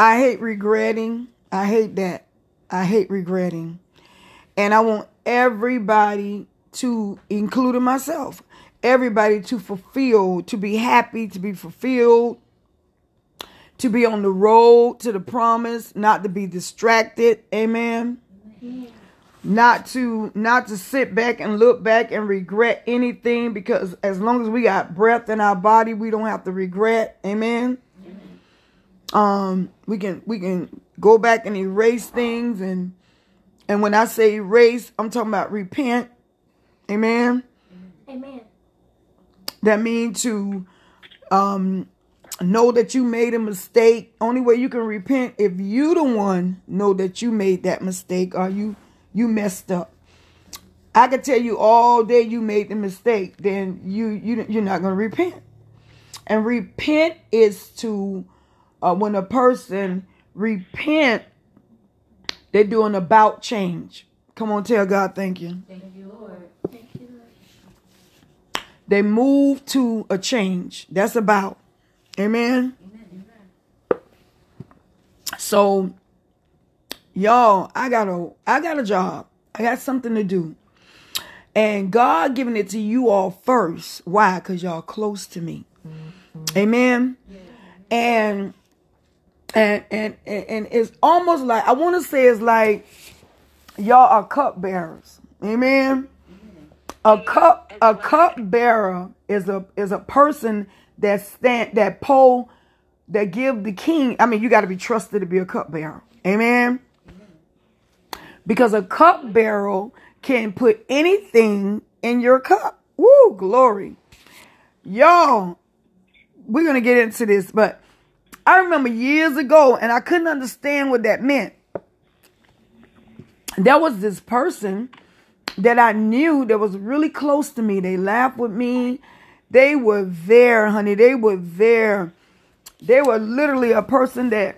I hate regretting. I hate that. I hate regretting. And I want everybody to, including myself, everybody to fulfill, to be happy, to be fulfilled, to be on the road to the promise, not to be distracted. Amen. Not to not to sit back and look back and regret anything because as long as we got breath in our body, we don't have to regret. Amen. Um we can we can go back and erase things and and when I say erase, I'm talking about repent. Amen. Amen. That means to um know that you made a mistake. Only way you can repent if you the one know that you made that mistake or you you messed up. I could tell you all day you made the mistake, then you you you're not gonna repent. And repent is to uh, when a person repent, they're doing about change. Come on, tell God thank you. Thank you, Lord. Thank you, Lord. They move to a change. That's about. Amen. So y'all, I got a I got a job. I got something to do. And God giving it to you all first. Why? Because y'all close to me. Amen. And and and and and it's almost like I want to say it's like y'all are cup bearers. Amen. A cup a cup bearer is a is a person that stand that pull that give the king. I mean, you got to be trusted to be a cup bearer. Amen. Because a cup bearer can put anything in your cup. Woo, glory. Y'all, we're going to get into this, but I remember years ago and I couldn't understand what that meant. There was this person that I knew that was really close to me. They laughed with me. They were there, honey. They were there. They were literally a person that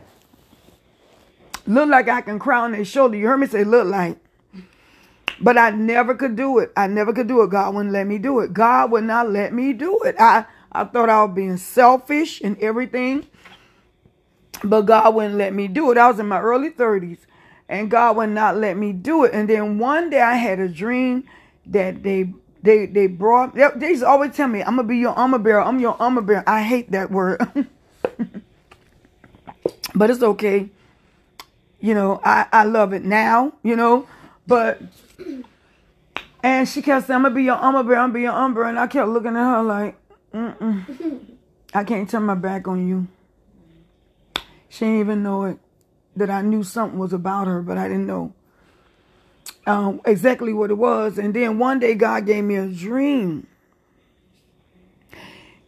looked like I can cry on their shoulder. You heard me say look like. But I never could do it. I never could do it. God wouldn't let me do it. God would not let me do it. I, I thought I was being selfish and everything. But God wouldn't let me do it. I was in my early 30s. And God would not let me do it. And then one day I had a dream that they they they brought they, they used always tell me, I'm gonna be your armor bearer, I'm your armor bearer. I hate that word. but it's okay. You know, I, I love it now, you know. But and she kept saying, I'm gonna be your armor bearer, I'm gonna be your armor bearer. And I kept looking at her like, mm-mm. I can't turn my back on you. She didn't even know it that I knew something was about her, but I didn't know um, exactly what it was. And then one day God gave me a dream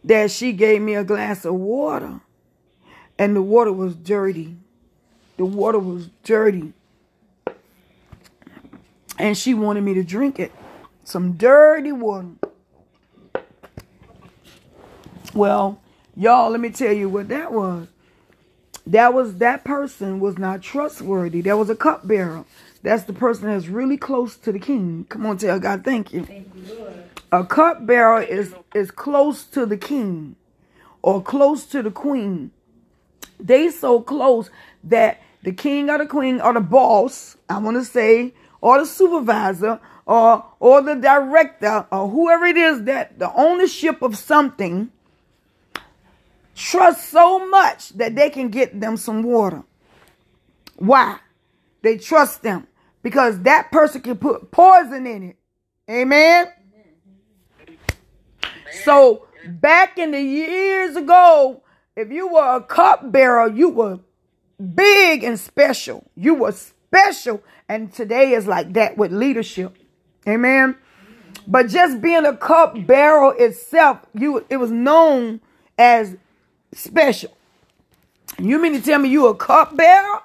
that she gave me a glass of water, and the water was dirty. The water was dirty. And she wanted me to drink it. Some dirty water. Well, y'all, let me tell you what that was. That was that person was not trustworthy. That was a cupbearer. That's the person that's really close to the king. Come on, tell God thank you. Thank you, Lord. A cupbearer is is close to the king or close to the queen. They so close that the king or the queen or the boss, I want to say, or the supervisor or or the director or whoever it is that the ownership of something trust so much that they can get them some water. Why? They trust them because that person can put poison in it. Amen. So back in the years ago, if you were a cupbearer, you were big and special. You were special. And today is like that with leadership. Amen. But just being a cup cupbearer itself, you it was known as special. You mean to tell me you a cupbearer?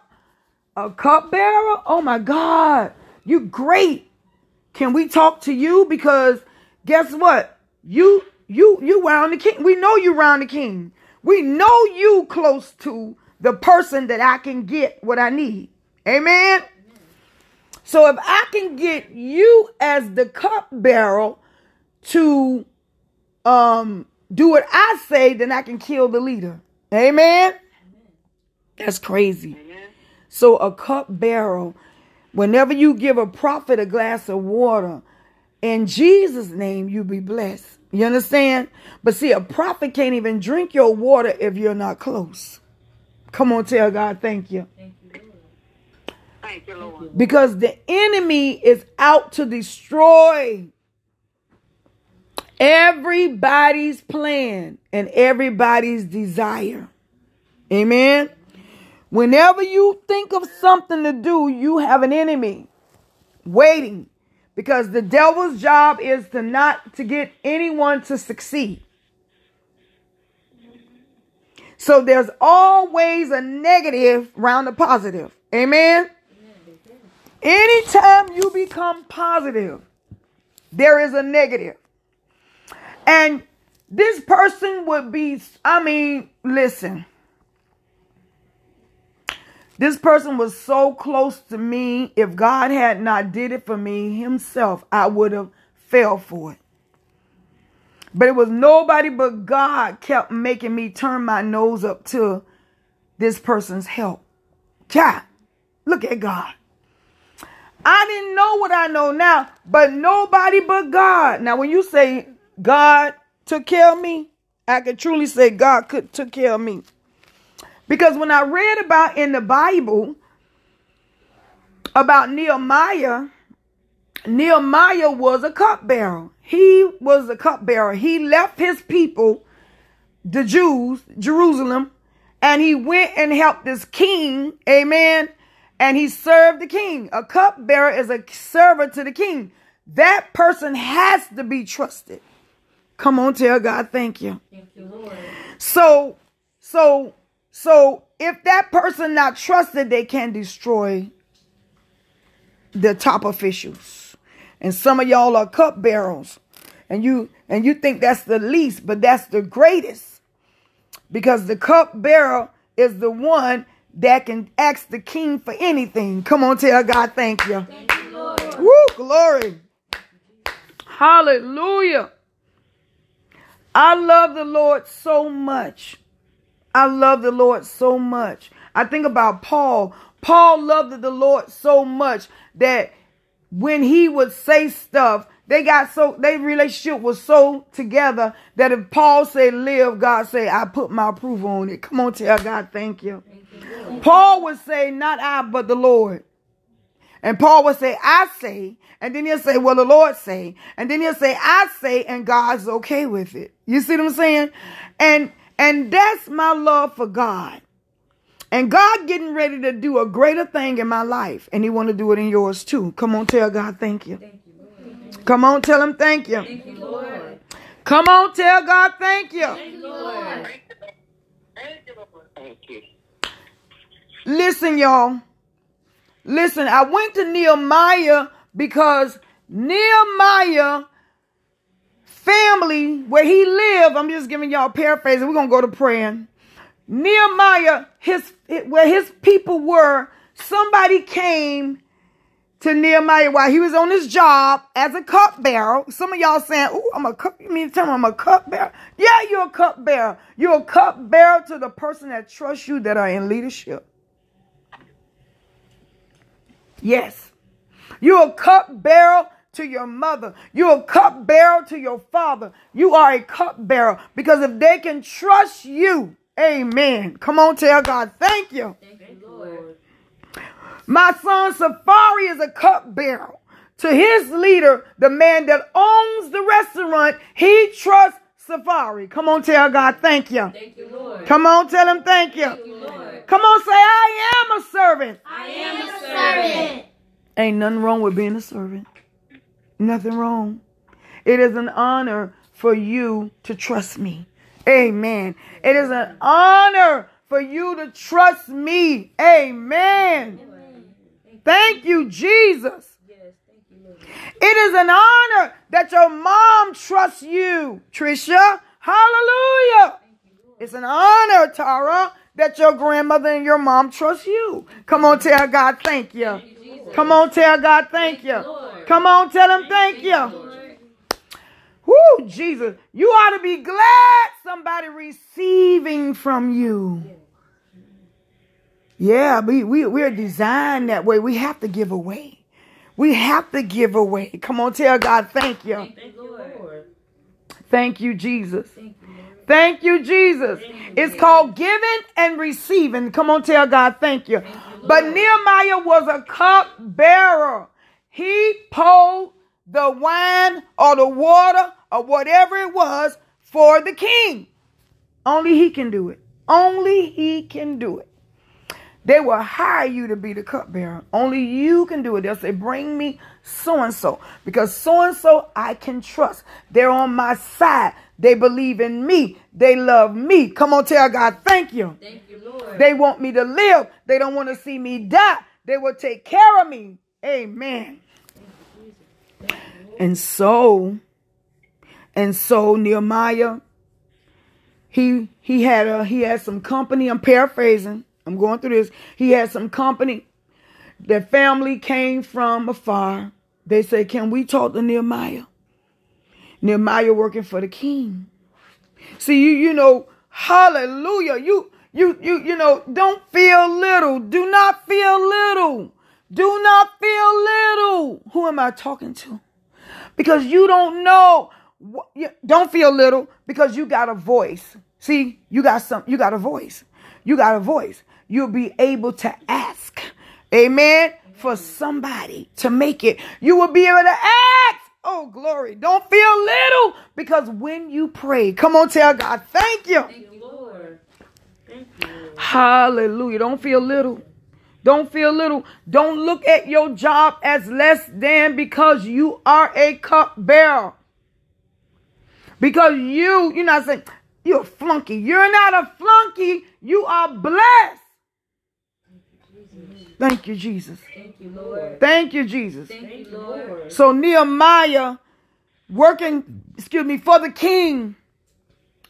A cupbearer? Oh my God. You great. Can we talk to you? Because guess what? You you you round the king. We know you round the king. We know you close to the person that I can get what I need. Amen. So if I can get you as the cupbearer to um do what I say, then I can kill the leader. Amen. That's crazy. So a cup bearer, whenever you give a prophet a glass of water, in Jesus' name you be blessed. You understand? But see, a prophet can't even drink your water if you're not close. Come on, tell God thank you. Thank you, Lord. Because the enemy is out to destroy everybody's plan and everybody's desire. Amen. Whenever you think of something to do, you have an enemy waiting because the devil's job is to not to get anyone to succeed. So there's always a negative around the positive. Amen. Anytime you become positive, there is a negative. And this person would be, I mean, listen. This person was so close to me. If God had not did it for me himself, I would have fell for it. But it was nobody but God kept making me turn my nose up to this person's help. God, look at God. I didn't know what I know now, but nobody but God. Now, when you say God took care of me, I can truly say God could took care of me. Because when I read about in the Bible about Nehemiah, Nehemiah was a cupbearer. He was a cupbearer. He left his people, the Jews, Jerusalem, and he went and helped this king, amen, and he served the king. A cupbearer is a servant to the king. That person has to be trusted. Come on, tell God, thank you. Thank you, Lord. So, so, so if that person not trusted, they can destroy the top officials. And some of y'all are cupbearers. And you and you think that's the least, but that's the greatest. Because the cupbearer is the one that can ask the king for anything. Come on, tell God, thank you. Thank you, Lord. Woo, glory. Hallelujah. I love the Lord so much. I love the Lord so much. I think about Paul. Paul loved the Lord so much that when he would say stuff, they got so their relationship was so together that if Paul said live, God say I put my approval on it. Come on, tell God thank you. Paul would say not I but the Lord. And Paul would say, I say, and then he'll say, well, the Lord say, and then he'll say, I say, and God's okay with it. You see what I'm saying? And, and that's my love for God. And God getting ready to do a greater thing in my life. And he want to do it in yours too. Come on, tell God thank you. Thank you, Lord. Come on, tell him thank you. Thank you, Lord. Come on, tell God thank you. Thank you, Lord. Thank you, Lord. Thank you. Listen, y'all. Listen, I went to Nehemiah because Nehemiah family where he lived, I'm just giving y'all a paraphrase, we're gonna go to praying. Nehemiah, his where his people were, somebody came to Nehemiah while he was on his job as a cupbearer. Some of y'all saying, "Oh, I'm a cup." You mean to tell me I'm a cupbearer? Yeah, you're a cupbearer. You're a cupbearer to the person that trusts you that are in leadership. Yes. You're a cupbearer to your mother. You're a cupbearer to your father. You are a cupbearer because if they can trust you, amen. Come on, tell God, thank you. Thank you, Lord. My son Safari is a cupbearer. To his leader, the man that owns the restaurant, he trusts Safari. Come on, tell God, thank you. Thank you, Lord. Come on, tell him thank you. Thank you, Lord. Come on, say, I am a servant. I am a servant. Ain't nothing wrong with being a servant. Nothing wrong. It is an honor for you to trust me. Amen. It is an honor for you to trust me. Amen. Thank you, Jesus. Yes, thank you, Lord. It is an honor that your mom trusts you, Trisha. Hallelujah. It's an honor, Tara, that your grandmother and your mom trust you. Come on, tell God thank you. Come on, tell God thank you. Lord. Come on, tell him thank you. Whoo, Jesus. You ought to be glad somebody receiving from you. Yeah, we, we, we're designed that way. We have to give away. We have to give away. Come on, tell God, thank you. Thank you, Lord. Thank you, Jesus. Thank you. Thank you, Jesus. It's called giving and receiving. Come on, tell God, thank you. But Nehemiah was a cup bearer. He poured the wine or the water or whatever it was for the king. Only he can do it. Only he can do it. They will hire you to be the cupbearer. Only you can do it. They'll say, Bring me so and so. Because so and so I can trust. They're on my side. They believe in me. They love me. Come on, tell God, thank you. Thank you, Lord. They want me to live. They don't want to see me die. They will take care of me. Amen. And so, and so Nehemiah, he he had a he had some company. I'm paraphrasing. I'm going through this. He had some company. Their family came from afar. They said, Can we talk to Nehemiah? Nehemiah working for the king. See, you, you know, hallelujah. You, you, you, you know, don't feel little. Do not feel little. Do not feel little. Who am I talking to? Because you don't know. Don't feel little because you got a voice. See, you got some, you got a voice. You got a voice. You'll be able to ask. Amen. For somebody to make it. You will be able to ask. Oh, glory. Don't feel little because when you pray, come on, tell God, thank you. Thank you, Lord. Thank you, Hallelujah. Don't feel little. Don't feel little. Don't look at your job as less than because you are a cup bearer. Because you, you're not saying you're a flunky. You're not a flunky. You are blessed. Thank you, Jesus. Thank you, Lord. Thank you, Jesus. Thank you, Lord. So Nehemiah working, excuse me, for the king.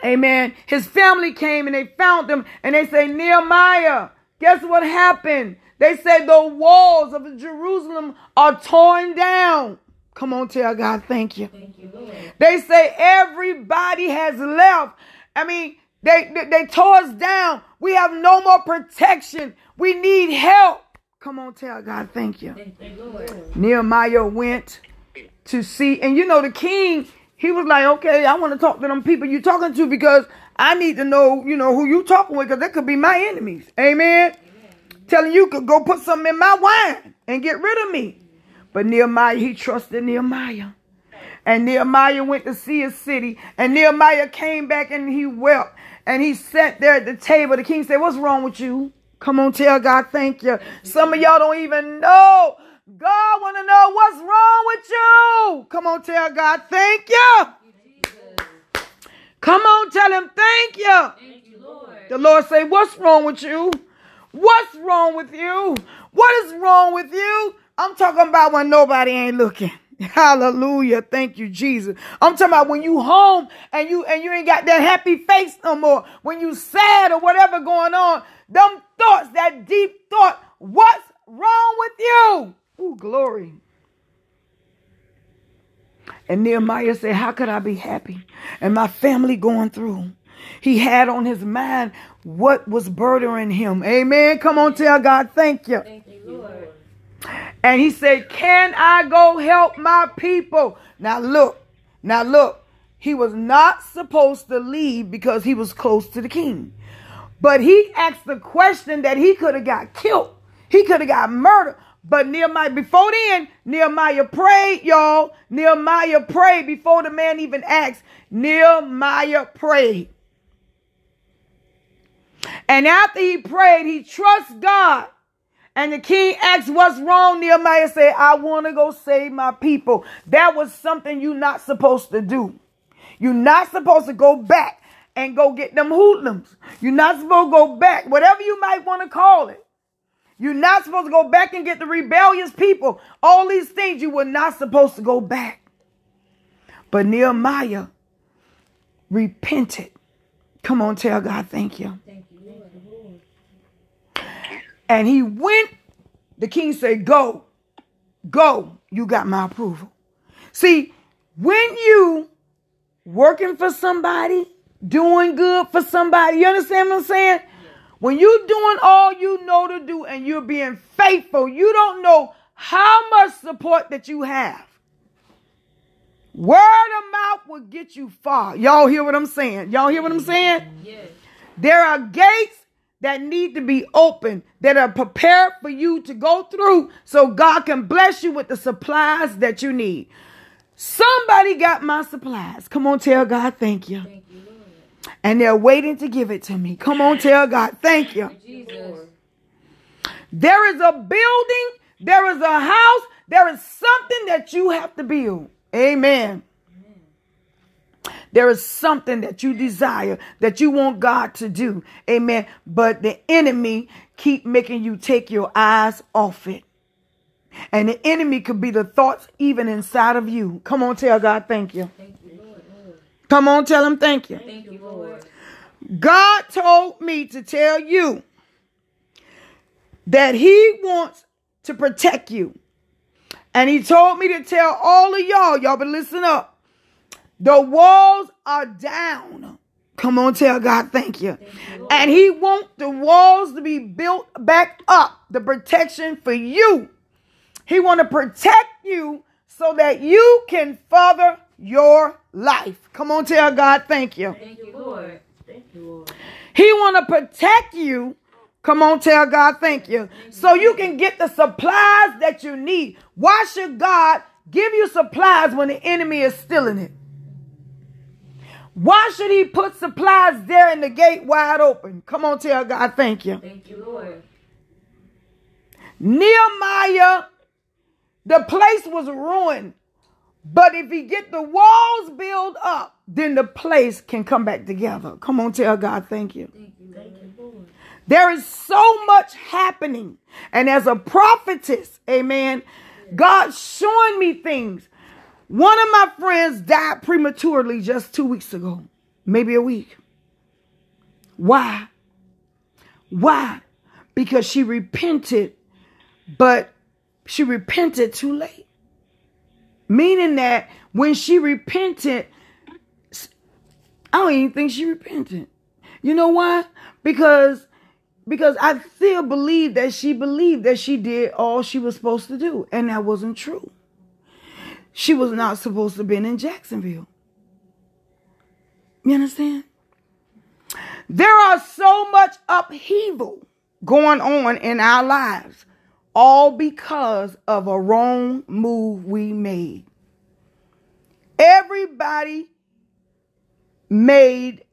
Amen. His family came and they found him and they say, Nehemiah, guess what happened? They said the walls of Jerusalem are torn down. Come on, tell God, thank you. Thank you, Lord. They say everybody has left. I mean, they, they, they tore us down. We have no more protection. We need help. Come on, tell God, thank you. Thank you. Nehemiah went to see, and you know, the king, he was like, okay, I want to talk to them people you talking to because I need to know, you know, who you talking with because they could be my enemies. Amen. Telling you could go put something in my wine and get rid of me. But Nehemiah, he trusted Nehemiah. And Nehemiah went to see his city. And Nehemiah came back and he wept. And he sat there at the table. The king said, What's wrong with you? Come on, tell God thank you. Some of y'all don't even know. God want to know what's wrong with you. Come on, tell God thank you. Come on, tell him thank you. The Lord say, What's wrong with you? What's wrong with you? What is wrong with you? I'm talking about when nobody ain't looking. Hallelujah. Thank you, Jesus. I'm talking about when you home and you and you ain't got that happy face no more. When you sad or whatever going on. Them thoughts, that deep thought, what's wrong with you? Ooh, glory. And Nehemiah said, How could I be happy? And my family going through. He had on his mind what was burdening him. Amen. Come on, tell God, thank you. Thank you, Lord. And he said, Can I go help my people? Now look, now look, he was not supposed to leave because he was close to the king. But he asked the question that he could have got killed. He could have got murdered. But Nehemiah, before then, Nehemiah prayed, y'all. Nehemiah prayed before the man even asked. Nehemiah prayed. And after he prayed, he trusts God. And the king asked, What's wrong? Nehemiah said, I want to go save my people. That was something you're not supposed to do. You're not supposed to go back and go get them hoodlums. You're not supposed to go back, whatever you might want to call it. You're not supposed to go back and get the rebellious people. All these things you were not supposed to go back. But Nehemiah repented. Come on, tell God, thank you. Thank you, Lord. And he went. The king said, Go, go. You got my approval. See, when you working for somebody, doing good for somebody, you understand what I'm saying? When you're doing all you know to do and you're being faithful, you don't know how much support that you have. Word of mouth will get you far. Y'all hear what I'm saying? Y'all hear what I'm saying? Yes. There are gates that need to be open that are prepared for you to go through so God can bless you with the supplies that you need. Somebody got my supplies. Come on, tell God thank you. Thank you. And they're waiting to give it to me. Come on, tell God thank you. Jesus. There is a building, there is a house, there is something that you have to build. Amen. There is something that you desire that you want God to do. Amen. But the enemy keep making you take your eyes off it. And the enemy could be the thoughts even inside of you. Come on, tell God thank you. Thank you. Come on, tell him thank you. Thank you, Lord. God told me to tell you that He wants to protect you. And He told me to tell all of y'all, y'all better listen up. The walls are down. Come on, tell God thank you. And He wants the walls to be built back up, the protection for you. He want to protect you so that you can further your life. Come on, tell God thank you. Thank you, Lord. Thank you, Lord. He want to protect you. Come on, tell God thank you. So you can get the supplies that you need. Why should God give you supplies when the enemy is stealing it? Why should he put supplies there in the gate wide open? Come on, tell God thank you. Thank you, Lord. Nehemiah, the place was ruined. But if he get the walls built up, then the place can come back together. Come on, tell God thank you. Thank you, Thank you, There is so much happening. And as a prophetess, amen, God's showing me things. One of my friends died prematurely just two weeks ago, maybe a week. Why? Why? Because she repented, but she repented too late. Meaning that when she repented, I don't even think she repented. You know why? Because because I still believe that she believed that she did all she was supposed to do, and that wasn't true. She was not supposed to have been in Jacksonville. You understand? There are so much upheaval going on in our lives, all because of a wrong move we made. Everybody made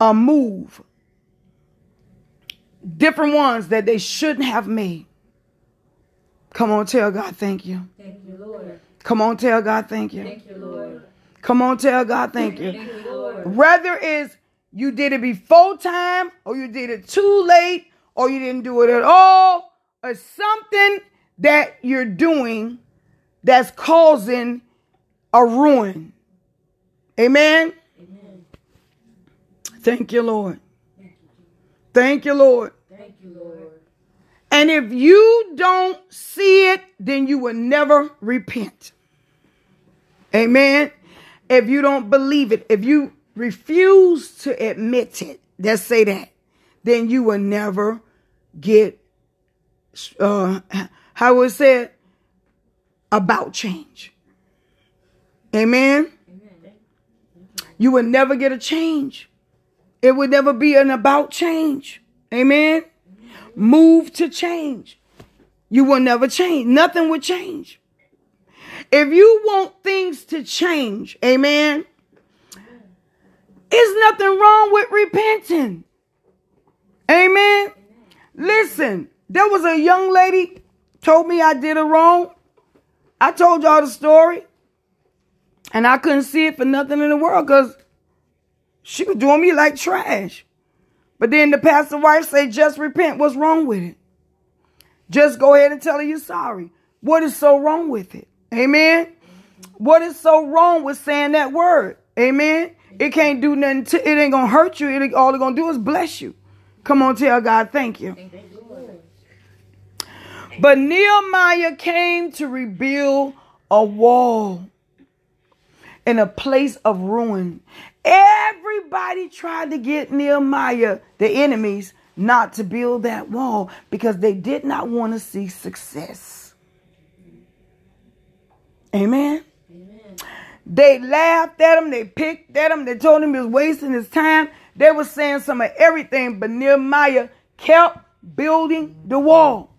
a move, different ones that they shouldn't have made. Come on, tell God thank you. Thank you, Lord. Come on, tell God thank you. Thank you, Lord. Come on, tell God thank you. Thank you, Lord. Whether it's you did it before time or you did it too late or you didn't do it at all or something that you're doing that's causing a ruin. Amen. Amen. Thank you, Lord. Thank you, Lord. Thank you, Lord. And if you don't see it, then you will never repent. Amen. If you don't believe it, if you refuse to admit it, let's say that, then you will never get, uh, how was said, about change. Amen. You will never get a change. It would never be an about change. Amen. Move to change. You will never change. Nothing will change. If you want things to change, amen, there's nothing wrong with repenting. Amen. Listen, there was a young lady told me I did her wrong. I told y'all the story. And I couldn't see it for nothing in the world because she was doing me like trash. But then the pastor wife say, just repent. What's wrong with it? Just go ahead and tell her you're sorry. What is so wrong with it? Amen. What is so wrong with saying that word? Amen. It can't do nothing. To, it ain't gonna hurt you. It all it's gonna do is bless you. Come on, tell God thank you. Thank you, But Nehemiah came to rebuild a wall. in a place of ruin. Everybody tried to get Nehemiah, the enemies, not to build that wall because they did not want to see success. Amen. Amen. They laughed at him, they picked at him, they told him he was wasting his time. They were saying some of everything, but Nehemiah kept building the wall.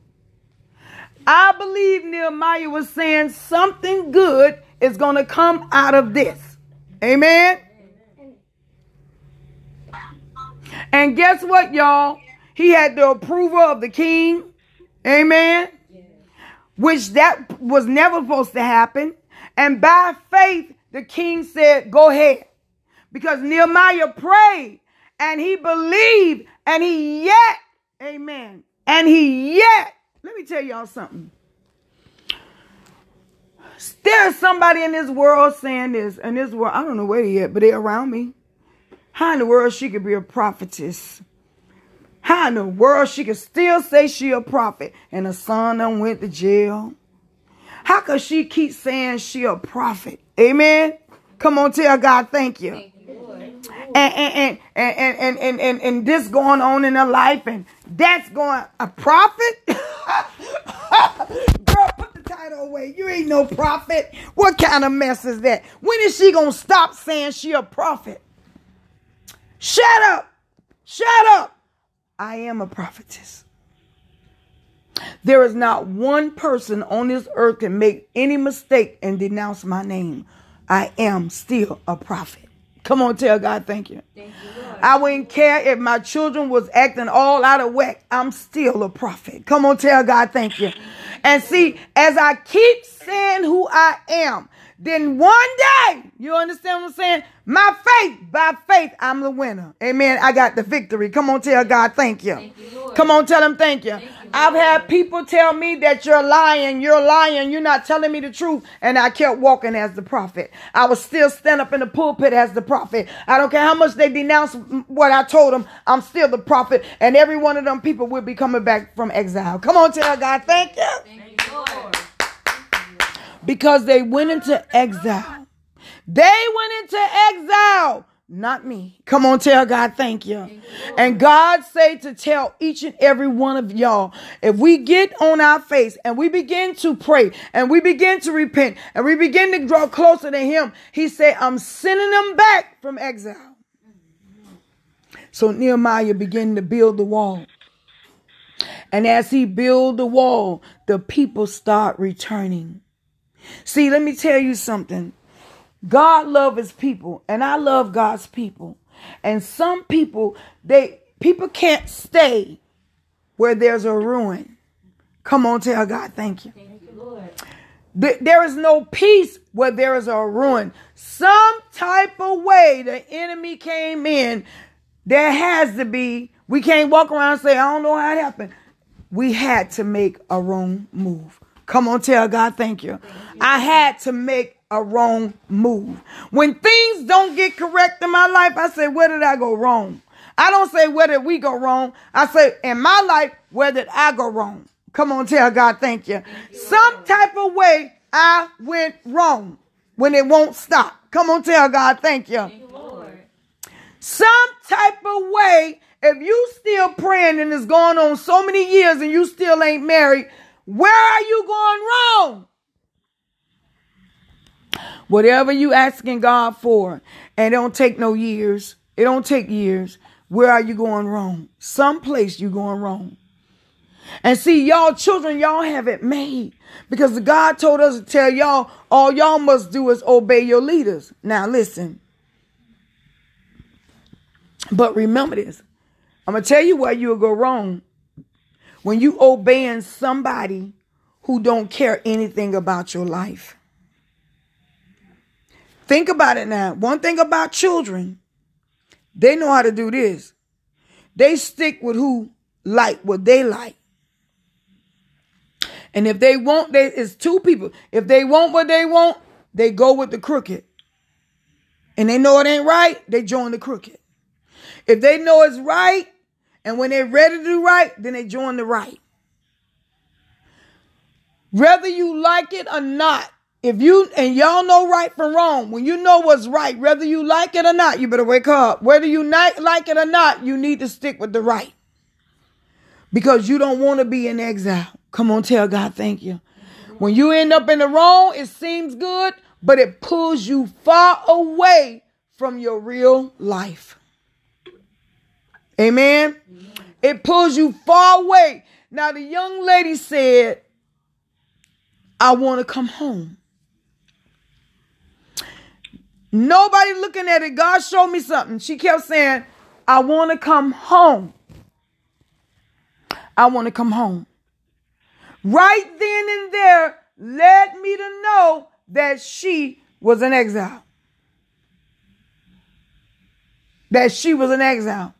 I believe Nehemiah was saying something good is going to come out of this. Amen. And guess what, y'all? He had the approval of the king. Amen. Which that was never supposed to happen. And by faith, the king said, Go ahead. Because Nehemiah prayed and he believed and he yet, amen. And he yet, let me tell y'all something. There's somebody in this world saying this, and this world, I don't know where they at, but they're around me. How in the world she could be a prophetess? How in the world she could still say she a prophet and her son done went to jail? How could she keep saying she a prophet? Amen. Come on, tell God thank you. And and and and and and, and, this going on in her life and that's going a prophet? Girl, put the title away. You ain't no prophet. What kind of mess is that? When is she gonna stop saying she a prophet? Shut up. Shut up. I am a prophetess. There is not one person on this earth can make any mistake and denounce my name. I am still a prophet. Come on, tell God thank you. Thank you, Lord. I wouldn't care if my children was acting all out of whack. I'm still a prophet. Come on, tell God thank you. And see, as I keep saying who I am, then one day, you understand what I'm saying? My faith, by faith, I'm the winner. Amen. I got the victory. Come on, tell God thank you. Thank you. Come on, tell him thank you. you, I've had people tell me that you're lying, you're lying, you're not telling me the truth. And I kept walking as the prophet. I was still stand up in the pulpit as the prophet. I don't care how much they denounce what I told them, I'm still the prophet. And every one of them people will be coming back from exile. Come on, tell God thank you. Thank you, Lord. Because they went into exile. They went into exile. Not me. Come on, tell God thank you. And God say to tell each and every one of y'all, if we get on our face and we begin to pray and we begin to repent and we begin to draw closer to him, he said, I'm sending them back from exile. So Nehemiah began to build the wall. And as he built the wall, the people start returning. See, let me tell you something. God loves his people, and I love God's people. And some people, they people can't stay where there's a ruin. Come on, tell God thank you. Thank you, Lord. There is no peace where there is a ruin. Some type of way the enemy came in, there has to be. We can't walk around and say, I don't know how it happened. We had to make a wrong move. Come on, tell God thank you. I had to make a wrong move. When things don't get correct in my life, I say, where did I go wrong? I don't say where did we go wrong. I say in my life, where did I go wrong? Come on, tell God thank you. Some type of way I went wrong when it won't stop. Come on, tell God thank you. Thank you. Some type of way, if you still praying and it's going on so many years and you still ain't married, where are you going wrong? Whatever you asking God for, and it don't take no years. It don't take years. Where are you going wrong? Someplace you going wrong. And see, y'all children, y'all have it made. Because God told us to tell y'all, all y'all must do is obey your leaders. Now listen. But remember this. I'm to tell you where you'll go wrong. When you obeying somebody who don't care anything about your life. Think about it now. One thing about children, they know how to do this. They stick with who like what they like. And if they want, they it's two people. If they want what they want, they go with the crooked. And they know it ain't right, they join the crooked. If they know it's right, and when they're ready to do right, then they join the right. Whether you like it or not, if you and y'all know right from wrong, when you know what's right, whether you like it or not, you better wake up. Whether you not like it or not, you need to stick with the right. Because you don't want to be in exile. Come on, tell God thank you. When you end up in the wrong, it seems good, but it pulls you far away from your real life. Amen. It pulls you far away. Now, the young lady said, I want to come home. Nobody looking at it. God showed me something. She kept saying, I want to come home. I want to come home. Right then and there, led me to know that she was an exile. That she was an exile.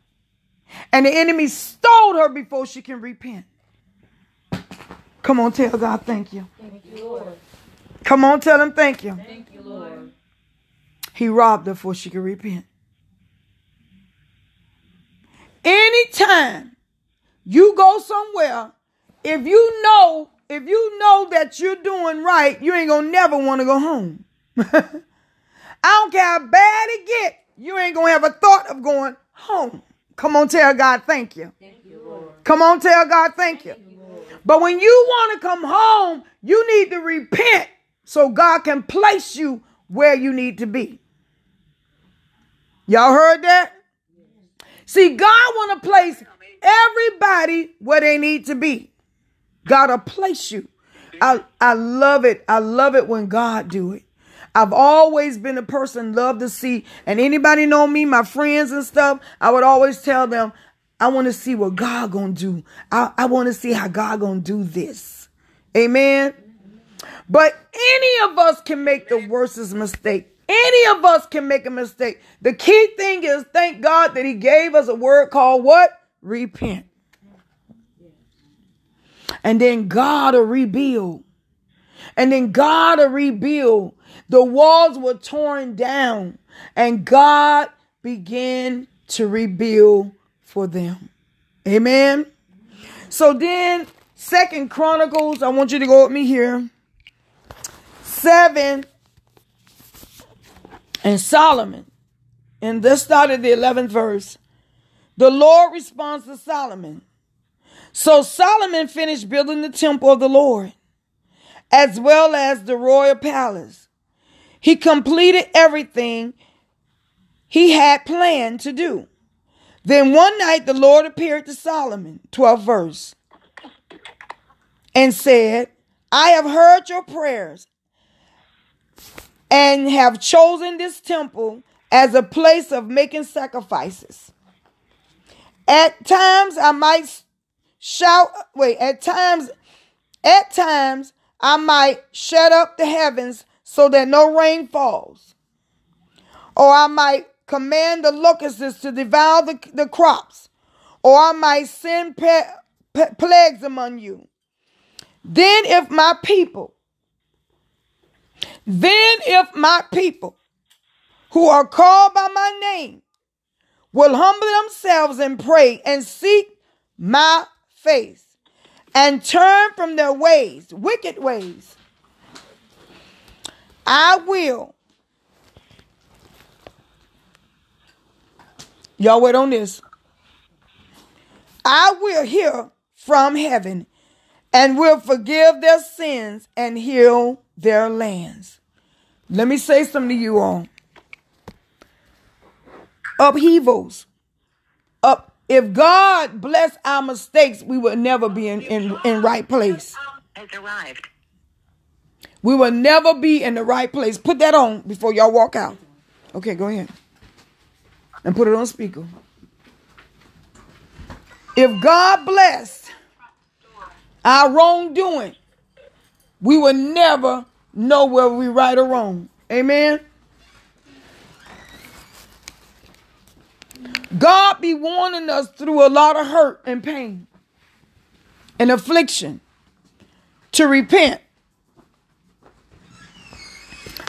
And the enemy stole her before she can repent. Come on, tell God thank you. Thank you, Lord. Come on, tell him thank you. Thank you. He robbed her before she could repent. Anytime you go somewhere, if you know, if you know that you're doing right, you ain't gonna never want to go home. I don't care how bad it get, you ain't gonna have a thought of going home. Come on, tell God thank you. Thank you, Lord. Come on, tell God thank you. But when you want to come home, you need to repent so God can place you where you need to be. Y'all heard that? See, God want to place everybody where they need to be. God will place you. I, I love it. I love it when God do it. I've always been a person love to see, and anybody know me, my friends and stuff, I would always tell them, I want to see what God gonna do. I, I want to see how God gonna do this. Amen. But any of us can make the worstest mistake. Any of us can make a mistake. The key thing is thank God that He gave us a word called what? Repent. And then God will rebuild. And then God will rebuild. The walls were torn down, and God began to rebuild for them. Amen. So then, Second Chronicles, I want you to go with me here. Seven and Solomon. And this started the 11th verse. The Lord responds to Solomon. So Solomon finished building the temple of the Lord, as well as the royal palace. He completed everything he had planned to do. Then one night the Lord appeared to Solomon, 12th verse, and said, I have heard your prayers and have chosen this temple as a place of making sacrifices. At times I might shout, wait, at times, at times I might shut up the heavens so that no rain falls. Or I might command the locusts to devour the, the crops. Or I might send pe- pe- plagues among you. Then if my people, then if my people who are called by my name will humble themselves and pray and seek my face and turn from their ways, wicked ways, I will. Y'all wait on this. I will hear from heaven and will forgive their sins and heal their lands. Let me say something to you all. Upheavals. Up if God bless our mistakes, we would never be in, in, in right place. We will never be in the right place. Put that on before y'all walk out. Okay, go ahead. And put it on speaker. If God blessed our wrongdoing, we will never know whether we're right or wrong. Amen. God be warning us through a lot of hurt and pain and affliction to repent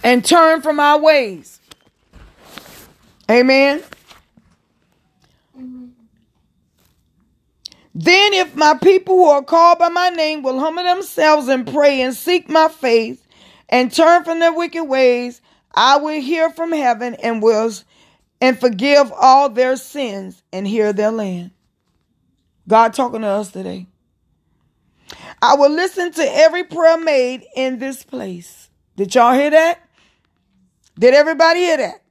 and turn from our ways. Amen. Then, if my people who are called by my name will humble themselves and pray and seek my face and turn from their wicked ways, I will hear from heaven and will and forgive all their sins and heal their land. God talking to us today. I will listen to every prayer made in this place. Did y'all hear that? Did everybody hear that?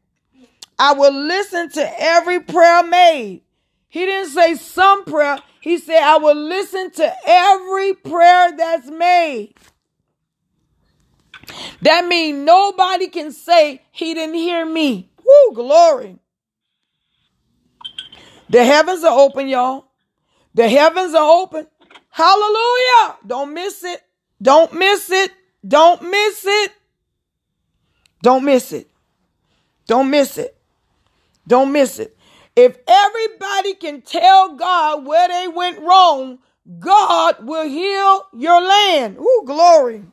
I will listen to every prayer made. He didn't say some prayer. He said, I will listen to every prayer that's made. That means nobody can say he didn't hear me. Woo, glory. The heavens are open, y'all. The heavens are open. Hallelujah. Don't miss it. Don't miss it. Don't miss it. Don't miss it. Don't miss it. Don't miss it. If everybody can tell God where they went wrong, God will heal your land. Ooh, glory.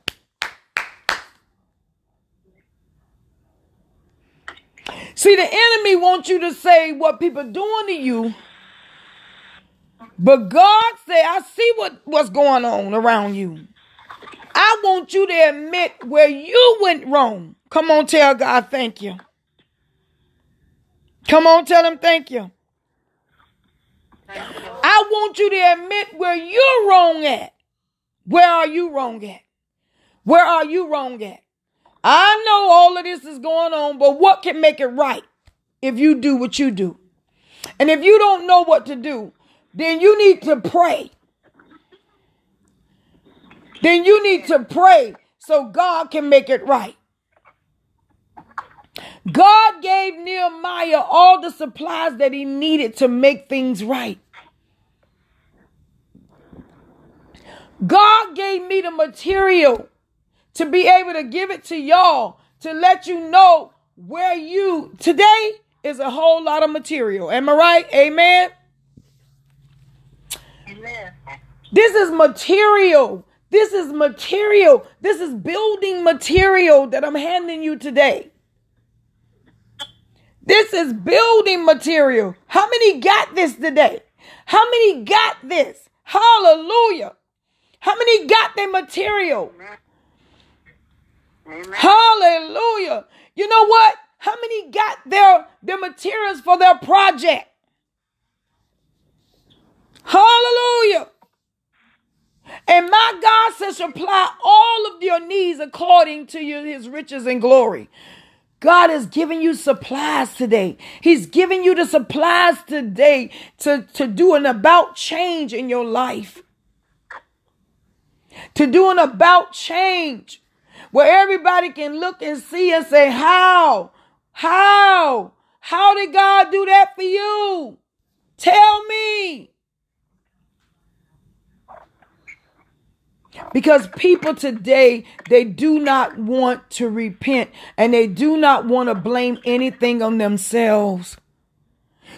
See, the enemy wants you to say what people doing to you. But God said, I see what, what's going on around you. I want you to admit where you went wrong. Come on, tell God thank you. Come on, tell him thank you. I want you to admit where you're wrong at. Where are you wrong at? Where are you wrong at? I know all of this is going on, but what can make it right if you do what you do? And if you don't know what to do, then you need to pray. Then you need to pray so God can make it right. God gave Nehemiah all the supplies that he needed to make things right. God gave me the material to be able to give it to y'all to let you know where you today is a whole lot of material. Am I right? Amen. Amen. This is material. This is material. This is building material that I'm handing you today. This is building material. How many got this today? How many got this? Hallelujah. How many got their material? Hallelujah. You know what? How many got their, their materials for their project? Hallelujah. And my God shall supply all of your needs according to your, his riches and glory. God is giving you supplies today. He's giving you the supplies today to, to do an about change in your life. To do an about change where everybody can look and see and say, How? How? How did God do that for you? Tell me. Because people today, they do not want to repent and they do not want to blame anything on themselves.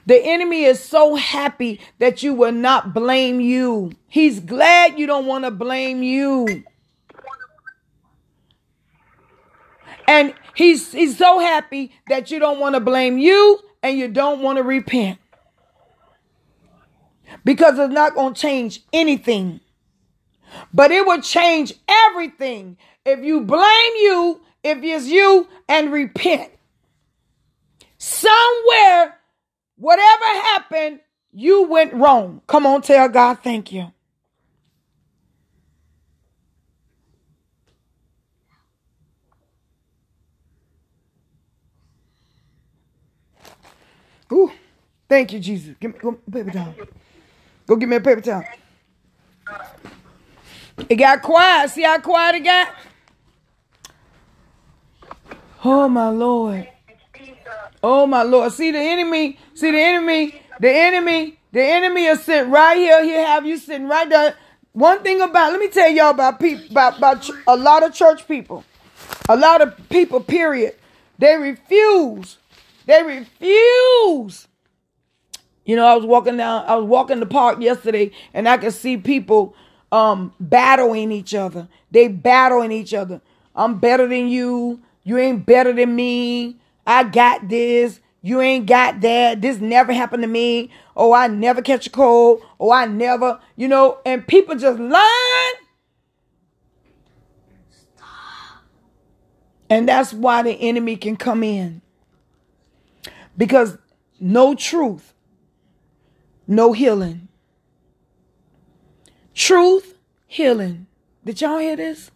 The enemy is so happy that you will not blame you. He's glad you don't want to blame you. And he's he's so happy that you don't want to blame you and you don't want to repent. Because it's not going to change anything. But it will change everything if you blame you, if it's you, and repent. Somewhere, whatever happened, you went wrong. Come on, tell God thank you. Ooh, thank you, Jesus. Give me go, paper towel. Go get me a paper towel. It got quiet. See how quiet it got? Oh my Lord. Oh my Lord. See the enemy. See the enemy. The enemy. The enemy is sitting right here. He'll have you sitting right there. One thing about let me tell y'all about people about, about a lot of church people. A lot of people, period. They refuse. They refuse. You know, I was walking down, I was walking the park yesterday, and I could see people um battling each other. They battling each other. I'm better than you. You ain't better than me. I got this. You ain't got that. This never happened to me. Oh, I never catch a cold. Oh, I never, you know, and people just lying. And that's why the enemy can come in. Because no truth, no healing. Truth, healing. Did y'all hear this?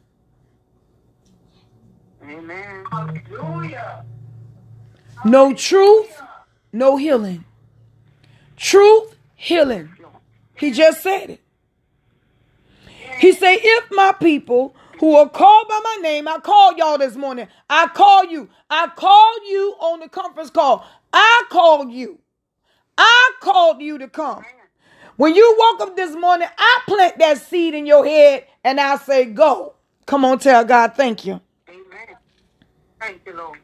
Amen. Hallelujah. No truth, no healing. Truth, healing. He just said it. He said, if my people who are called by my name, I called y'all this morning. I call you. I called you on the conference call. I called you. I called you to come. When you woke up this morning, I plant that seed in your head and I say, go. Come on, tell God, thank you. Amen. Thank you, Lord.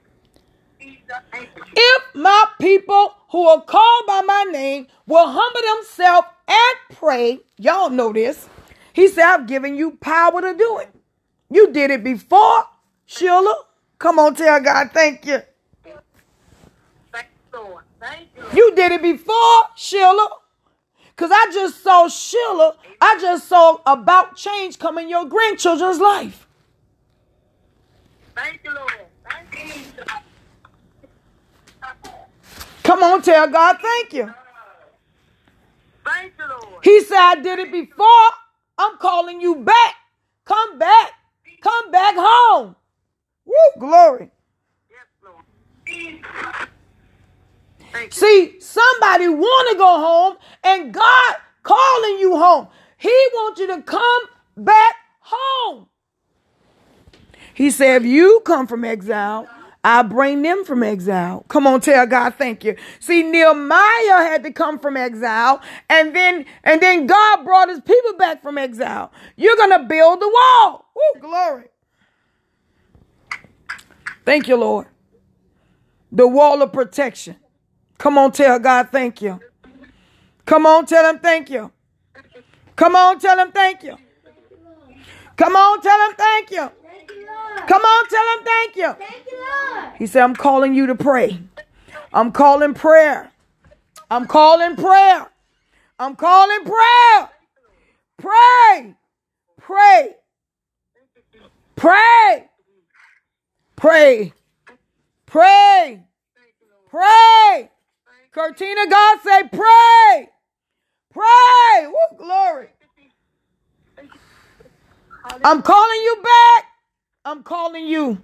Jesus, Thank you. If my people who are called by my name will humble themselves and pray, y'all know this. He said, I've given you power to do it. You did it before, Sheila. Come on, tell God, thank you. Thank you, Lord. Thank you. You did it before, Sheila. Because I just saw Sheila, I just saw about change come in your grandchildren's life. Thank you, Lord. Thank you. Come on, tell God, thank you. Thank you, Lord. He said, I did it before. I'm calling you back. Come back. Come back home. Woo, glory. Yes, Lord. See, somebody want to go home and God calling you home. He wants you to come back home. He said, if you come from exile, I bring them from exile. Come on, tell God thank you. See, Nehemiah had to come from exile, and then and then God brought his people back from exile. You're gonna build the wall. Woo, glory. Thank you, Lord. The wall of protection. Come on, tell God thank you. Come on, tell him thank you. Come on, tell him thank you. Come on, tell him thank you. Thank you, Come on, tell him thank you. Thank you, He said, I'm calling you to pray. I'm calling prayer. I'm calling prayer. I'm calling prayer. Pray. Pray. Pray. Pray. Pray. Pray. Cortina, God say, pray. Pray. Woo, glory. I'm calling you back. I'm calling you.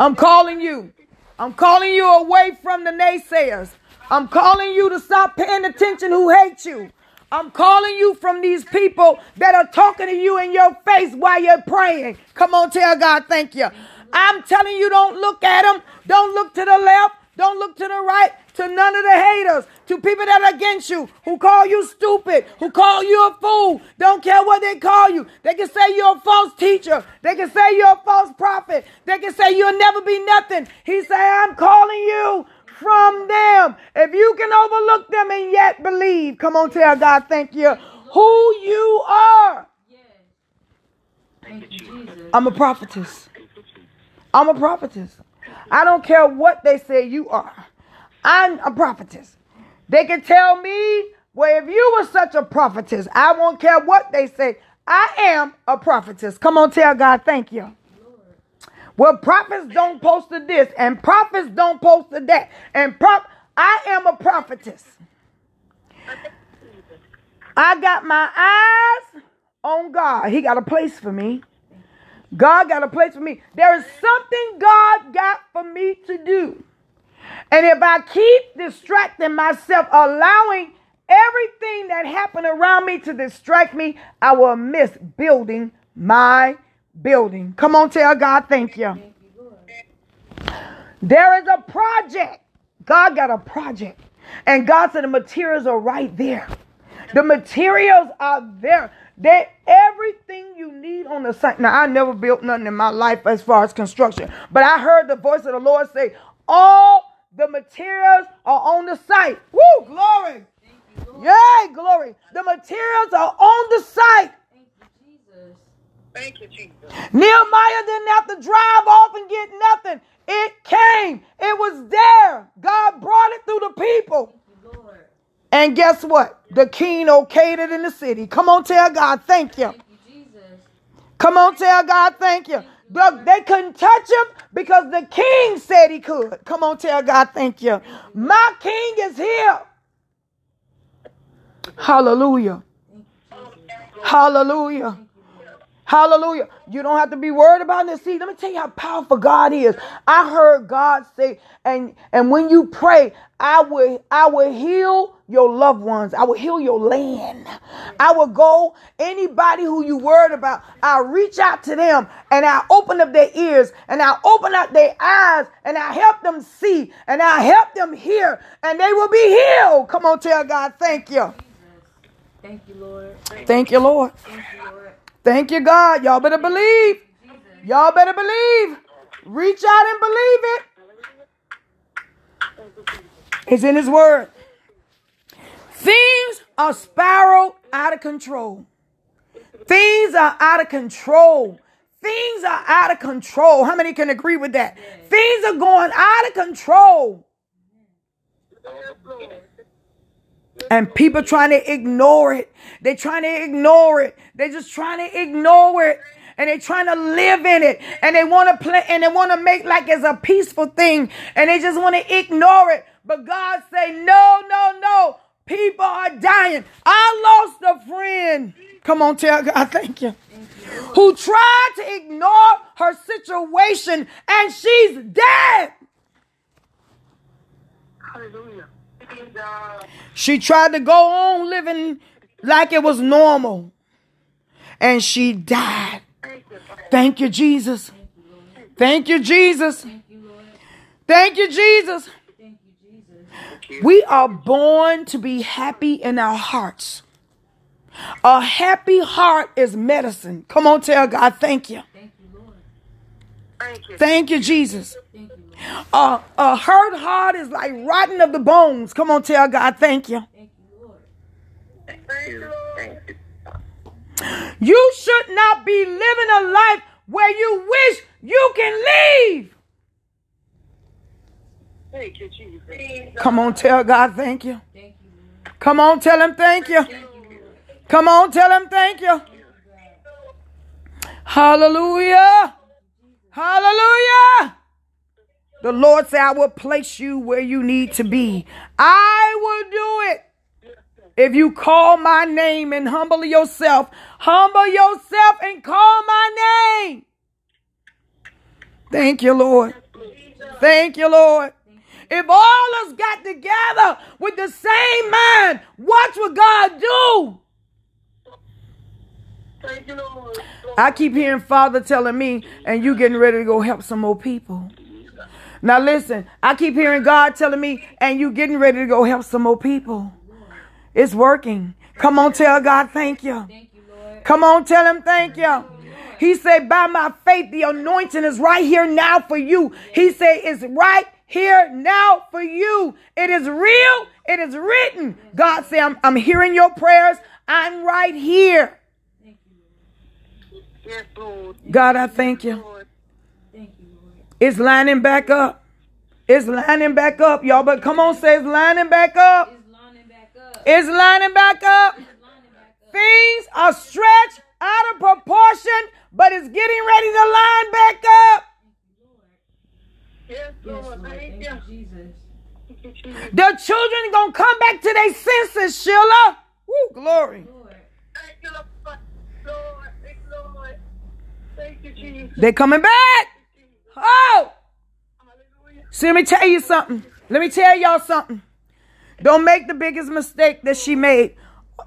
I'm calling you. I'm calling you away from the naysayers. I'm calling you to stop paying attention who hate you. I'm calling you from these people that are talking to you in your face while you're praying. Come on, tell God thank you. I'm telling you, don't look at them. Don't look to the left. Don't look to the right. To none of the haters. To people that are against you, who call you stupid, who call you a fool. Don't care what they call you. They can say you're a false teacher. They can say you're a false prophet. They can say you'll never be nothing. He say, I'm calling you from them. If you can overlook them and yet believe, come on, tell God, thank you, who you are. Yes. Thank you, Jesus. I'm a prophetess. I'm a prophetess. I don't care what they say you are. I'm a prophetess. They can tell me, well, if you were such a prophetess, I won't care what they say. I am a prophetess. Come on, tell God, thank you. Well, prophets don't post to this, and prophets don't post to that. And prop I am a prophetess. I got my eyes on God. He got a place for me. God got a place for me. There is something God got for me to do. And if I keep distracting myself, allowing everything that happened around me to distract me, I will miss building my building. Come on, tell God, thank you. There is a project. God got a project. And God said the materials are right there. The materials are there. They everything you need on the site. Now I never built nothing in my life as far as construction, but I heard the voice of the Lord say, "All the materials are on the site." Woo, glory! Yay, glory! The materials are on the site. Thank you, Jesus. Thank you, Jesus. Nehemiah didn't have to drive off and get nothing. It came. It was there. God brought it through the people. Thank you, Lord. And guess what? The king okayed it in the city. Come on, tell God, thank you. Thank you, Jesus. Come on, tell God, thank you. The- they couldn't touch him because the king said he could. Come on, tell God, thank you. My king is here. Hallelujah. Hallelujah. Hallelujah. You don't have to be worried about this. See, let me tell you how powerful God is. I heard God say, and and when you pray, I will I will heal your loved ones. I will heal your land. I will go anybody who you worried about. I'll reach out to them and I'll open up their ears and I'll open up their eyes and I'll help them see and I'll help them hear and they will be healed. Come on, tell God, thank you. Thank you, Lord. Thank you, Lord. Thank you, Lord. Thank you, God. Y'all better believe. Y'all better believe. Reach out and believe it. It's in His Word. Things are spiraled out of control. Things are out of control. Things are out of control. How many can agree with that? Things are going out of control. And people trying to ignore it. They're trying to ignore it. They're just trying to ignore it. And they're trying to live in it. And they want to play and they want to make like it's a peaceful thing. And they just want to ignore it. But God say, no, no, no. People are dying. I lost a friend. Come on, tell God, thank you. Who tried to ignore her situation and she's dead. Hallelujah. She tried to go on living like it was normal. And she died. Thank you, Jesus. Thank you, Jesus. Thank you, Jesus. We are born to be happy in our hearts. A happy heart is medicine. Come on, tell God. Thank you. Thank you, Jesus. Thank you, Lord. A, a hurt heart is like rotten of the bones. Come on, tell God, thank you. Thank you, Thank you, Lord. You should not be living a life where you wish you can leave. Thank you, Jesus. Come on, tell God, thank you. Thank you, Come on, tell him thank you. Thank you, Come on, tell him thank you. Hallelujah. Hallelujah. The Lord said, I will place you where you need to be. I will do it. If you call my name and humble yourself, humble yourself and call my name. Thank you, Lord. Thank you, Lord. If all us got together with the same mind, watch what God do. I keep hearing Father telling me, and you getting ready to go help some more people. Now listen, I keep hearing God telling me, and you getting ready to go help some more people. It's working. Come on, tell God thank you. Thank you, Come on, tell him thank you. He said, by my faith, the anointing is right here now for you. He said, it's right here now for you. It is real. It is written. God said, I'm, I'm hearing your prayers. I'm right here. Thank you, Lord. Yes, Lord. God, I thank you. Lord. Thank you, Lord. It's lining back up. It's lining back up, y'all. But come on, say it's lining back up. It's lining back up. It's lining back up. Lining back up. Things are stretched out of proportion, but it's getting ready to line back up. Yes, Yes, Lord. Lord. Thank Thank you. you, Jesus. Thank you, Jesus. The children gonna come back to their senses, Sheila. Woo, glory. Lord. Thank you, Lord. Lord. Thank you, Lord. Thank you, Jesus. They coming back. Oh, see, let me tell you something. Let me tell y'all something. Don't make the biggest mistake that she made.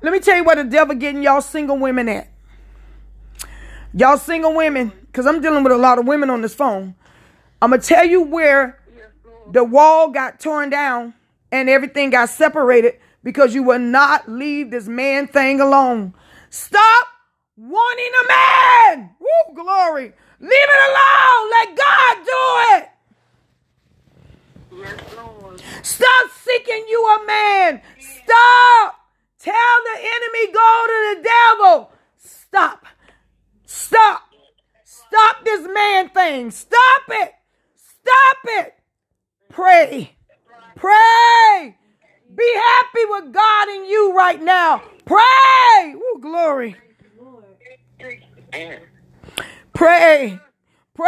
Let me tell you where the devil getting y'all single women at. Y'all single women, because I'm dealing with a lot of women on this phone. I'm going to tell you where the wall got torn down and everything got separated because you will not leave this man thing alone. Stop wanting a man. Woo, glory. Leave it alone. Let God do it. Stop seeking you a man. Stop. Tell the enemy, go to the devil. Stop. Stop. Stop this man thing. Stop it. Stop it. Pray. Pray. Be happy with God in you right now. Pray. Woo, glory. Pray. Pray.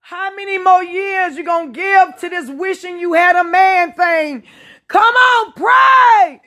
How many more years you gonna give to this wishing you had a man thing? Come on, pray.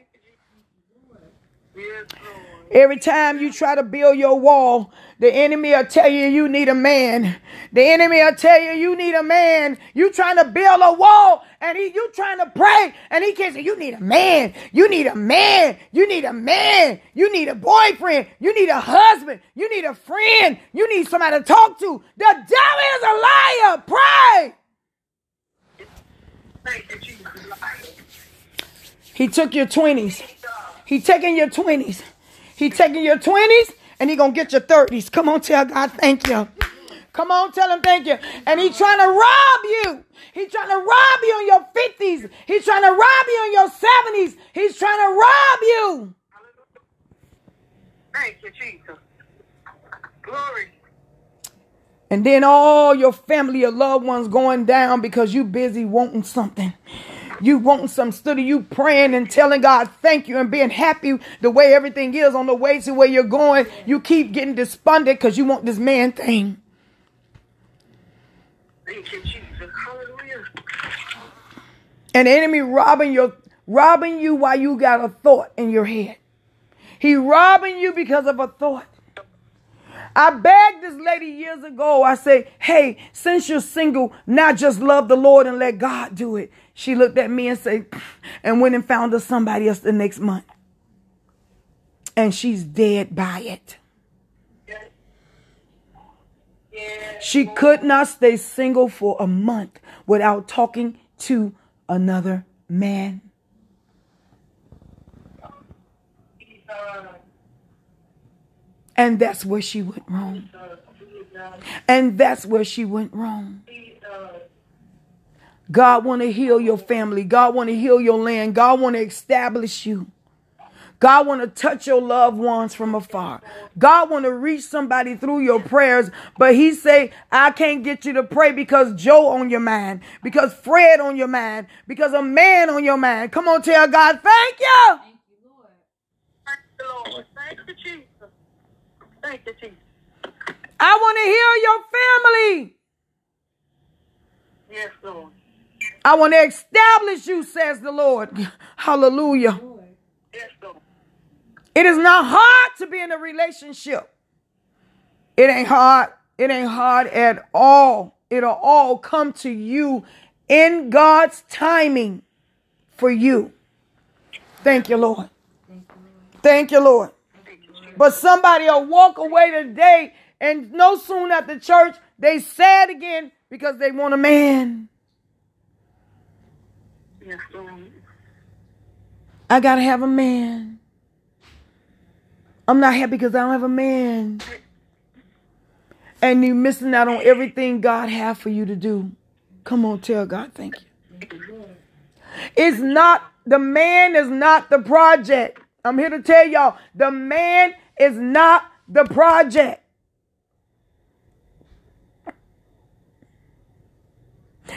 Every time you try to build your wall, the enemy will tell you you need a man. The enemy will tell you you need a man. You trying to build a wall and he, you trying to pray and he can't say you need a man. You need a man. You need a man. You need a boyfriend. You need a husband. You need a friend. You need somebody to talk to. The devil is a liar. Pray. He took your 20s. He taking your 20s. He taking your 20s and he gonna get your 30s. Come on, tell God thank you. Come on, tell him thank you. And he trying to rob you. He trying to rob you in your 50s. He's trying to rob you in your 70s. He's trying to rob you. Thank you, Jesus. Glory. And then all your family, your loved ones going down because you busy wanting something. You wanting some study, you praying and telling God thank you and being happy the way everything is on the way to where you're going. You keep getting despondent because you want this man thing. Thank you, Jesus. Hallelujah. And enemy robbing your robbing you while you got a thought in your head. He robbing you because of a thought. I begged this lady years ago. I say, hey, since you're single, not just love the Lord and let God do it. She looked at me and said, and went and found her somebody else the next month. And she's dead by it. She could not stay single for a month without talking to another man. Uh, And that's where she went wrong. And that's where she went wrong. God want to heal your family. God want to heal your land. God want to establish you. God want to touch your loved ones from afar. God want to reach somebody through your prayers, but he say, I can't get you to pray because Joe on your mind, because Fred on your mind, because a man on your mind. Come on, tell God, thank you. Thank you, Lord. Thank you, Lord. Thank you, Jesus. Thank you, Jesus. I want to heal your family. Yes, Lord. I want to establish you, says the Lord. Hallelujah. Yes, Lord. It is not hard to be in a relationship. It ain't hard. It ain't hard at all. It'll all come to you in God's timing for you. Thank you, Lord. Thank you, Lord. Thank you, Jesus. But somebody will walk away today and no soon at the church, they sad again because they want a man. Yes, Lord. I gotta have a man. I'm not happy because I don't have a man. And you're missing out on everything God have for you to do. Come on, tell God thank you. It's not the man is not the project. I'm here to tell y'all the man is not the project.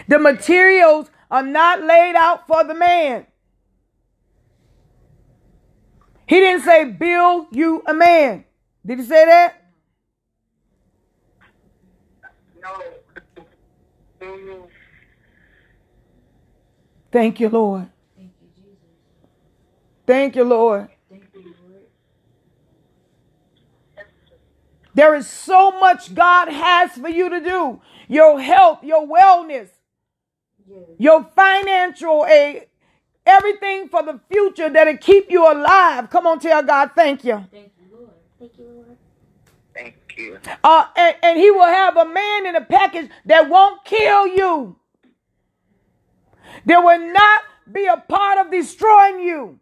The materials are not laid out for the man. He didn't say, build you a man. Did he say that? No. Thank you, Lord. Thank you, Jesus. Thank you, Lord. Thank you, Lord. There is so much God has for you to do. Your health, your wellness, Yes. your financial aid, everything for the future that'll keep you alive. Come on, tell God thank you. Thank you, Lord. Thank you, Lord. Thank you. Uh, and, and he will have a man in a package that won't kill you. That will not be a part of destroying you.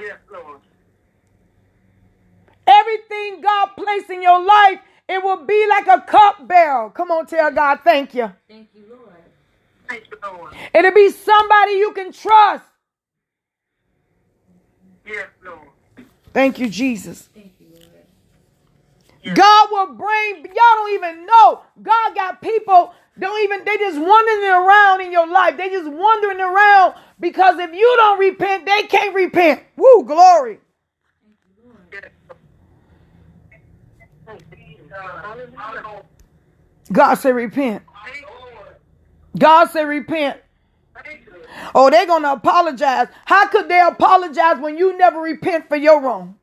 Yes, Lord. Everything God placed in your life, it will be like a cup bearer. Come on, tell God thank you. Thank you, Lord. Thank you, Lord. It'll be somebody you can trust. Yes, Lord. Thank you, Jesus. Thank you, Lord. Yes. God will bring, y'all don't even know. God got people, don't even, they just wandering around in your life. They just wandering around because if you don't repent, they can't repent. Woo, glory. Yes, Lord. Thank you. Hallelujah. God said repent. God said repent. Oh, they're going to apologize. How could they apologize when you never repent for your wrong?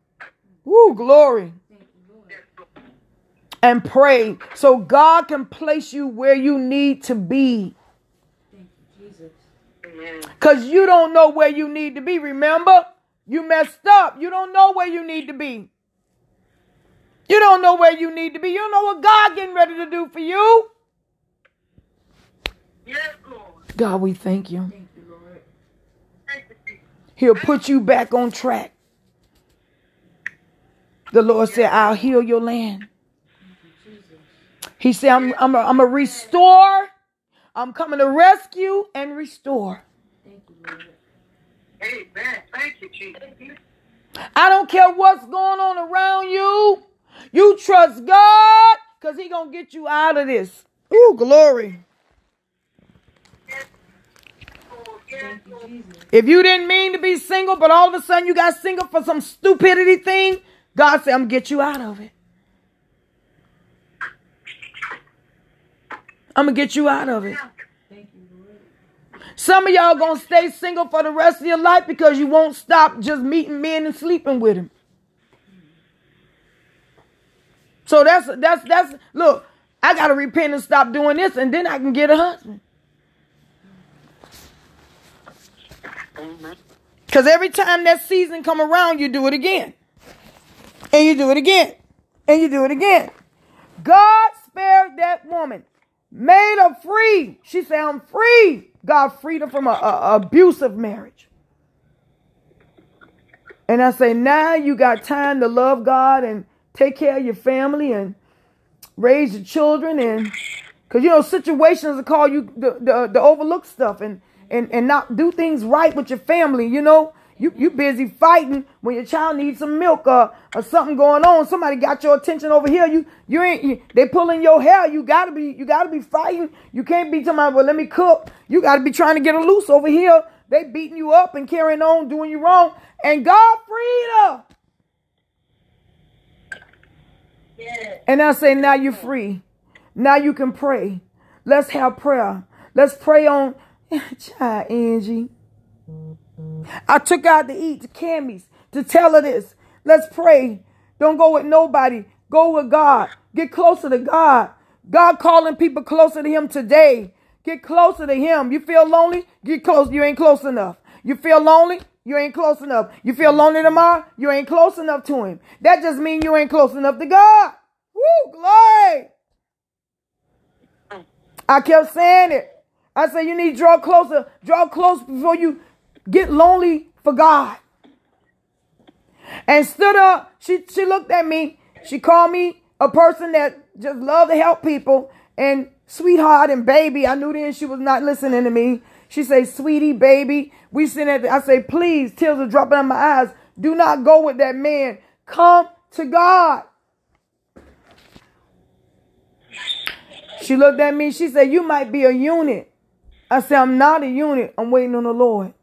Woo, glory. And pray so God can place you where you need to be. Because you don't know where you need to be. Remember? You messed up. You don't know where you need to be. You don't know where you need to be. You don't know what God getting ready to do for you. Yes, Lord. God, we thank you. Thank you, Lord. Thank you, Jesus. He'll put you back on track. The Lord said, I'll heal your land. Jesus. He said, I'm, I'm, a, I'm a restore. I'm coming to rescue and restore. Thank you, Lord. Amen. Thank you, Jesus. I don't care what's going on around you. You trust God because he going to get you out of this. Ooh, glory. Lord, yes, Thank you, If you didn't mean to be single, but all of a sudden you got single for some stupidity thing, God said, I'm going to get you out of it. I'm going to get you out of it. Thank you, Lord. Some of y'all going to stay single for the rest of your life because you won't stop just meeting men and sleeping with them. So that's that's that's look, I got to repent and stop doing this and then I can get a husband. Cuz every time that season come around, you do it again. And you do it again. And you do it again. God spared that woman. Made her free. She said, I'm free. God freed her from a, a- abusive marriage. And I say, now you got time to love God and take care of your family and raise your children and because you know situations will call you the, the, the overlook stuff and, and and not do things right with your family you know? You you busy fighting when your child needs some milk or, or something going on. Somebody got your attention over here. You you ain't you, they pulling your hair. You gotta be you gotta be fighting. You can't be about well let me cook. You gotta be trying to get a loose over here. They beating you up and carrying on doing you wrong. And god freed her Yes. And I say, now you're free. Now you can pray. Let's have prayer. Let's pray on child Angie. I took out to eat to Cammy's to tell her this. Let's pray. Don't go with nobody. Go with God. Get closer to God. God calling people closer to Him today. Get closer to Him. You feel lonely? Get close. You ain't close enough. You feel lonely? You ain't close enough. You feel lonely tomorrow? You ain't close enough to Him. That just means you ain't close enough to God. Woo, glory. I kept saying it. I said, you need to draw closer. Draw close before you get lonely for God. And stood up. She she looked at me. She called me a person that just loved to help people. And sweetheart and baby, I knew then she was not listening to me. She say, sweetie, baby. We sitting at the, I say, please, tears are dropping on my eyes. Do not go with that man. Come to God. She looked at me. She said, You might be a eunuch. I said, I'm not a eunuch. I'm waiting on the Lord.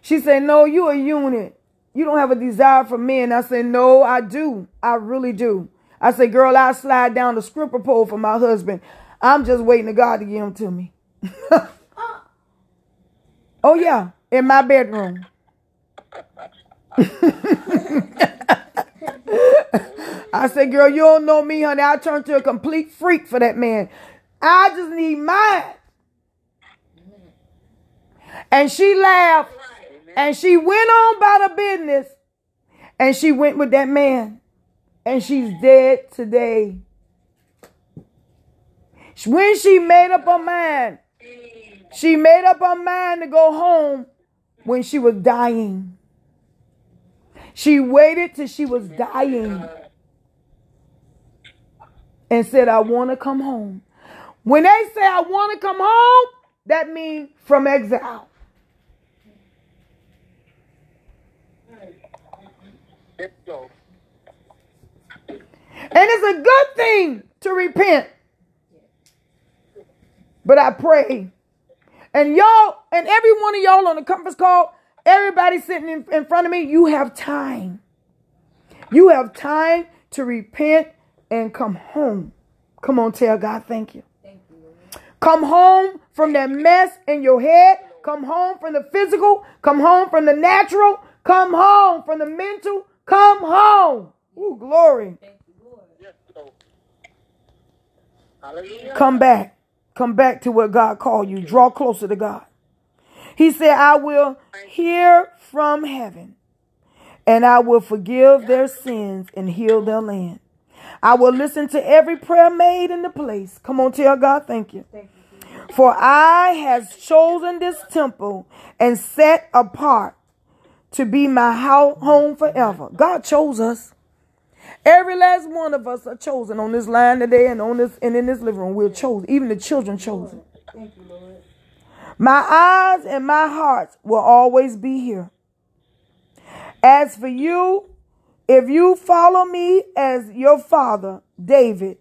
She said, No, you a eunuch. You don't have a desire for men. I said, No, I do. I really do. I said, Girl, I'll slide down the stripper pole for my husband. I'm just waiting to God to give him to me. oh, yeah, in my bedroom. I said, girl, you don't know me, honey. I turned to a complete freak for that man. I just need mine. And she laughed and she went on about her business and she went with that man. And she's dead today. When she made up her mind, she made up her mind to go home when she was dying. She waited till she was dying and said, I want to come home. When they say, I want to come home, that means from exile. And it's a good thing to repent. But I pray. And y'all, and every one of y'all on the conference call, everybody sitting in, in front of me, you have time. You have time to repent and come home. Come on, tell God thank you. Thank you, Come home from that mess in your head. Come home from the physical. Come home from the natural. Come home from the mental. Come home. Ooh, glory. Thank you, Lord. Yes, Lord. Hallelujah. Come back. Come back to where God called you. Draw closer to God. He said, I will hear from heaven and I will forgive their sins and heal their land. I will listen to every prayer made in the place. Come on, tell God, thank you. Thank you, For I has chosen this temple and set apart to be my home forever. God chose us. Every last one of us are chosen on this line today and on this and in this living room. We're chosen. Even the children chosen. Thank you, Lord. My eyes and my heart will always be here. As for you, if you follow me as your father, David,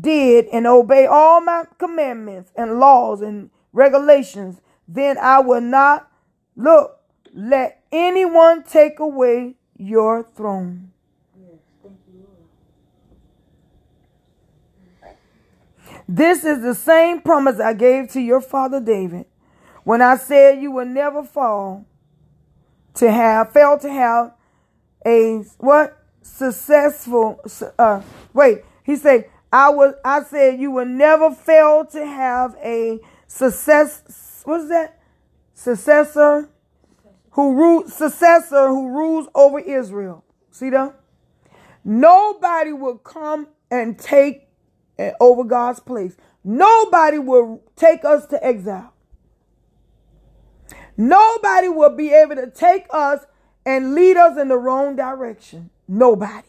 did and obey all my commandments and laws and regulations, then I will not look, let anyone take away your throne. Yes, thank you, Lord. This is the same promise I gave to your father David when I said you will never fall to have fail to have a what? Successful uh wait he said I was I said you will never fail to have a success what is that? Successor who rules, successor who rules over Israel. See that? Nobody will come and take over God's place nobody will take us to exile Nobody will be able to take us and lead us in the wrong direction. Nobody.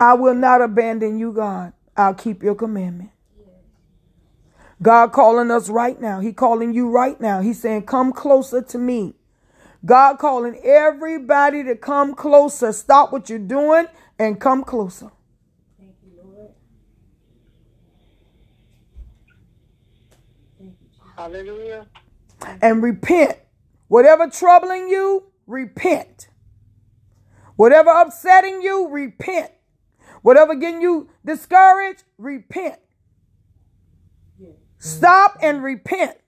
I will not abandon you, God. I'll keep your commandment. God calling us right now. He calling you right now. He's saying, come closer to me. God calling everybody to come closer. Stop what you're doing and come closer. Thank you, Lord. Thank you, Hallelujah. and repent. Whatever troubling you, repent. Whatever upsetting you, repent. Whatever getting you discouraged, repent. Yes. Stop and repent.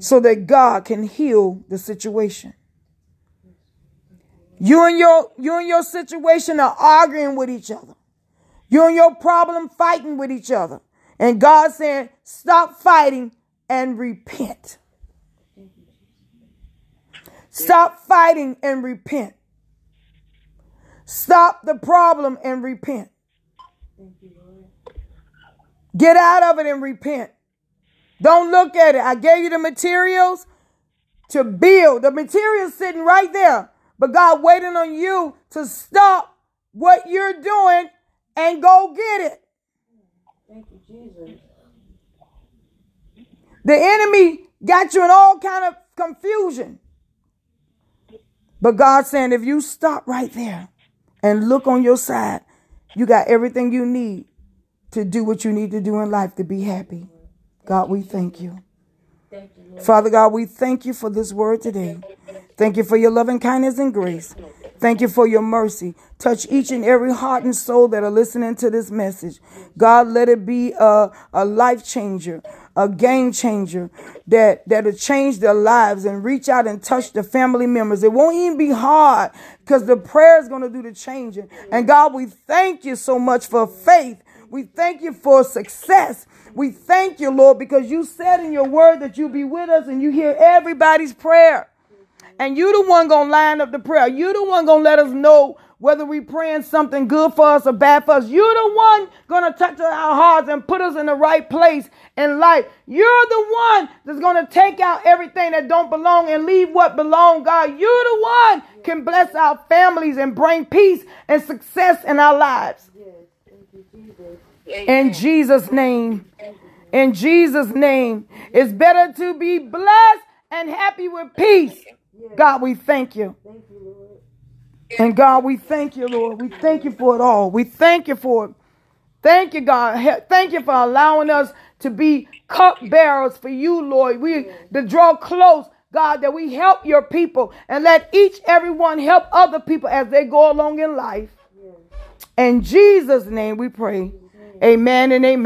So that God can heal the situation. You and your you and your situation are arguing with each other. You and your problem fighting with each other. And God saying, stop fighting and repent. Stop fighting and repent. Stop the problem and repent. Get out of it and repent. Don't look at it. I gave you the materials to build. The materials sitting right there. But God waiting on you to stop what you're doing and go get it. Thank you, Jesus. The enemy got you in all kind of confusion. But God saying, if you stop right there and look on your side, you got everything you need to do what you need to do in life to be happy. God, we thank you. Thank you, Lord. Father God, we thank you for this word today. Thank you for your loving kindness and grace. Thank you for your mercy. Touch each and every heart and soul that are listening to this message. God, let it be a, a life changer, a game changer that, that'll change their lives and reach out and touch the family members. It won't even be hard because the prayer is going to do the changing. And God, we thank you so much for faith. We thank you for success. We thank you, Lord, because you said in your word that you be with us and you hear everybody's prayer. And you the one gonna line up the prayer. You the one gonna let us know whether we praying something good for us or bad for us. You the one gonna touch our hearts and put us in the right place in life. You're the one that's gonna take out everything that don't belong and leave what belong, God. You the one can bless our families and bring peace and success in our lives. Jesus. In Jesus' name. In Jesus' name. It's better to be blessed and happy with peace. God, we thank you. Thank you, Lord. And God, we thank you, Lord. We thank you for it all. We thank you for it. Thank you, God. Thank you for allowing us to be cup bearers for you, Lord. We to draw close, God, that we help your people and let each everyone help other people as they go along in life. In Jesus' name we pray. Amen and amen.